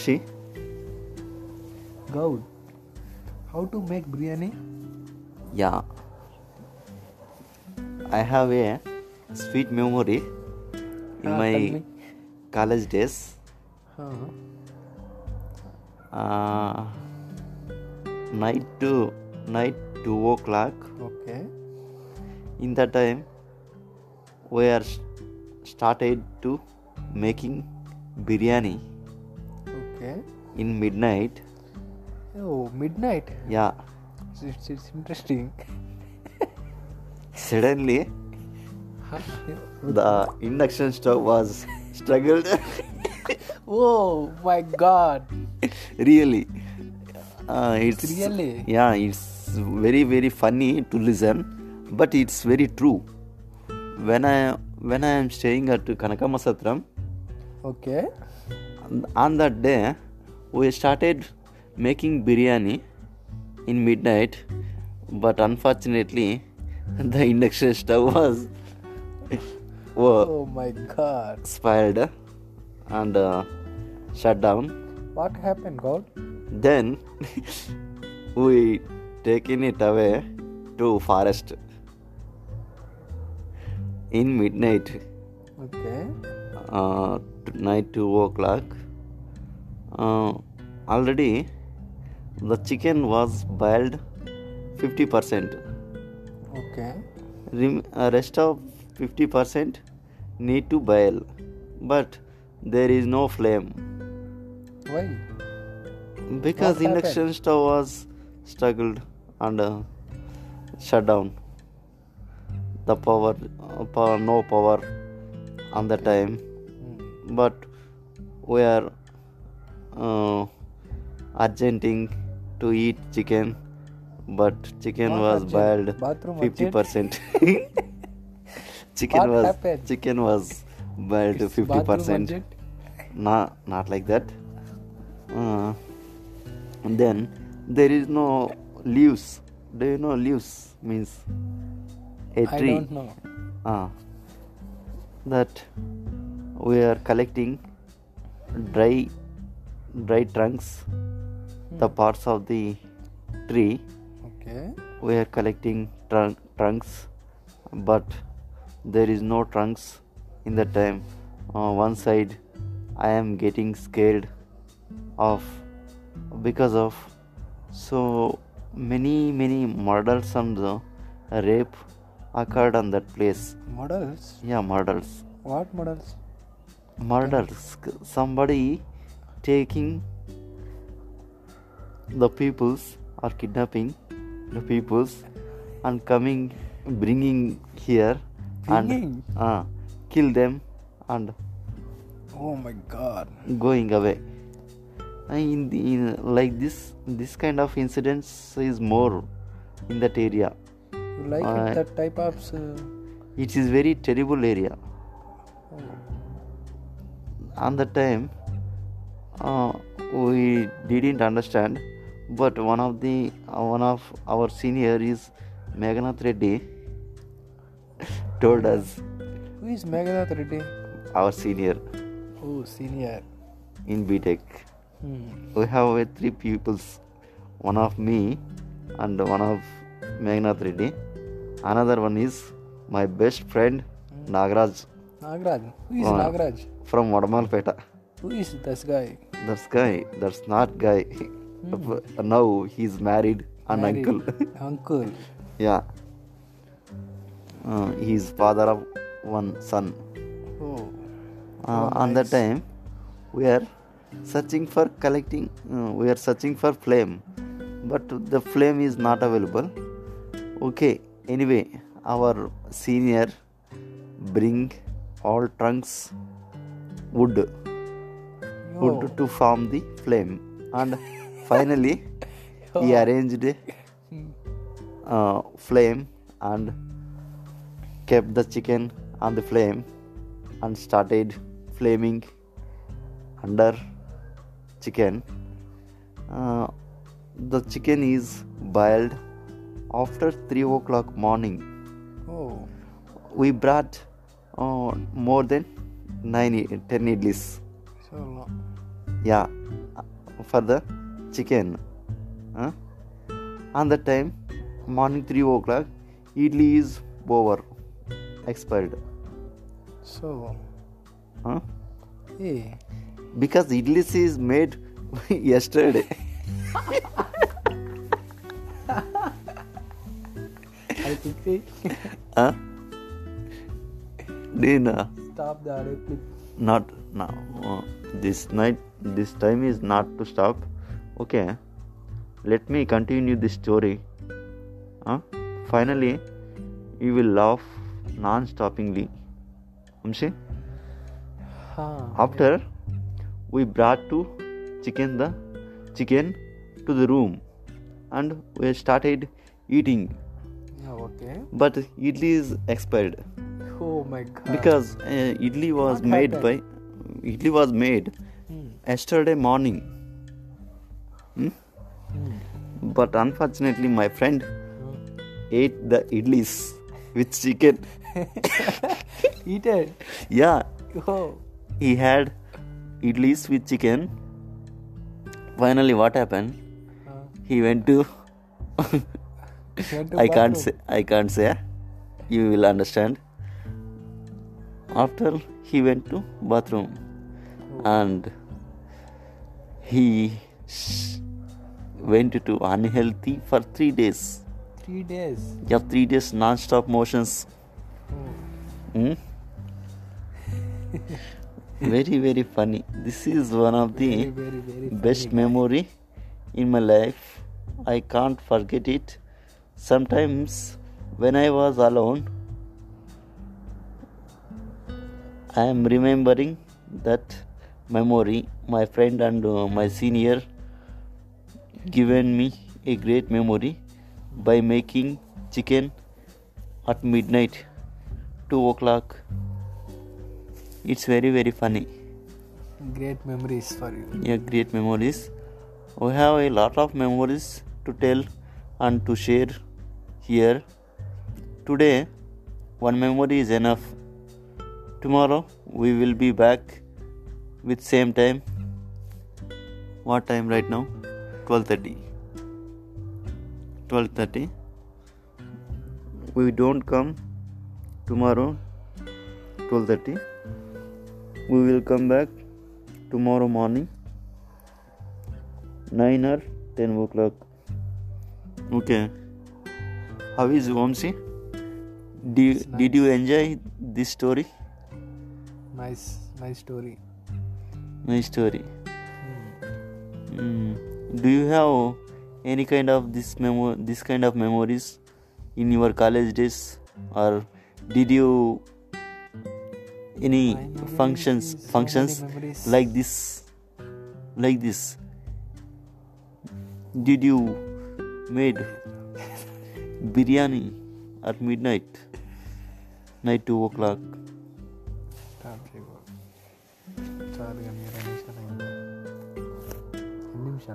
Vamshi. Gaud, how to make biryani? Yeah. I have a sweet memory in Ah, my college days. Huh. Uh, night to night two o'clock. Okay. In that time, we are started to making biryani Okay. in midnight. Oh, midnight. Yeah. It's, interesting. Suddenly, the induction stove was struggled. oh my god. really uh, it's Really? yeah it's very very funny to listen but it's very true when i when i am staying at kanakamasatram Okay. On that day we started making biryani in midnight but unfortunately the induction stove was Oh my god. spoiled and uh, shut down What happened, God? then we taken it away to forest in midnight Okay. Uh, night 2 o'clock uh, already the chicken was boiled 50% Okay. Rem- uh, rest of 50% need to boil but there is no flame Why? because What induction stove was struggled and uh, shut down the power, uh, power no power on the time. But we are uh, urgenting to eat chicken but chicken was urgent? boiled 50% chicken What was happened? chicken was boiled It's 50% bathroom not not like that. Uh, and then there is no leaves. Do you know leaves means a tree I don't know. Ah, that we are collecting dry dry trunks the parts of the tree Okay. we are collecting trunk, trunks but there is no trunks in the time uh, one side i am getting scared of because of so many many murders and rape occurred on that place Models? yeah murders What models? Murders somebody taking the peoples or kidnapping the peoples and coming bringing here Bringing? and uh, kill them and Oh my god. going away in, the, in like this this kind of incidents is more in that area You like it, that type of. Uh, it is very terrible area. On the time uh, we didn't understand but one of the uh, one of our senior is Meghanath Reddy told us Who is Meghanath Reddy? our senior Oh, senior. in BTech Hmm. we have uh, three pupils one of me and one of Meghanath Reddy another one is my best friend Nagaraj Nagraj. Who is Oh. Nagraj? from Vadamalpeta Who is this guy? That's guy. That's not guy. now he's married Married. uncle. Uncle. yeah. Uh, he's father of one son. Oh. Uh, Oh, on that nice. time, we are searching for collecting. Uh, we are searching for flame, but the flame is not available. Okay. Anyway, our senior bring all trunks wood. Wood to form the flame. And finally he arranged a uh, flame and kept the chicken on the flame and started flaming under chicken. Uh, the chicken is boiled after 3 o'clock morning. Oh. we brought uh, more than 9 i- 10 idlis long. yeah for the chicken. Huh? On that time, morning 3 o'clock, idli is over, expired. So, Huh? hey, Because idli is made yesterday. I think Huh? Dina. stop the clip. not now uh, this night this time is not to stop okay let me continue the story huh? finally you will laugh non-stoppingly Amshi? Huh. after we brought to chicken the chicken to the room and we started eating Yeah, okay. but idli is expired Oh my god. because uh, idli was What made happened? by idli was made Hmm. yesterday morning Hmm? Hmm. but unfortunately my friend Hmm. ate the idlis with chicken Eaten. yeah Oh. he had idlis with chicken finally what happened Uh, he went to went to i can't say i can't say you will understand after he went to bathroom and he went to unhealthy for three days Three days. yeah three days non-stop motions Oh. Hmm? very very funny this is one of the Very, very, very best funny memory in my life i can't forget it sometimes when i was alone i am remembering that memory my friend and uh, my senior given me a great memory by making chicken at midnight 2 o'clock. It's very very funny. Great memories for you. yeah great memories. We have a lot of memories to tell and to share here. Today one memory is enough tomorrow we will be back with same time. What time right now? 12:30 12:30 we don't come tomorrow 12:30 we will come back tomorrow morning 9 or 10 o'clock. Okay. How is Vamsi? You, It's did you enjoy this story Nice, nice story. my story Hmm. mm. do you have any kind of this memo this kind of memories in your college days or did you any My functions so functions like this like this did you made biryani at midnight night 2 o'clock tahap sih gue soal dengan ironis ya. ini bisa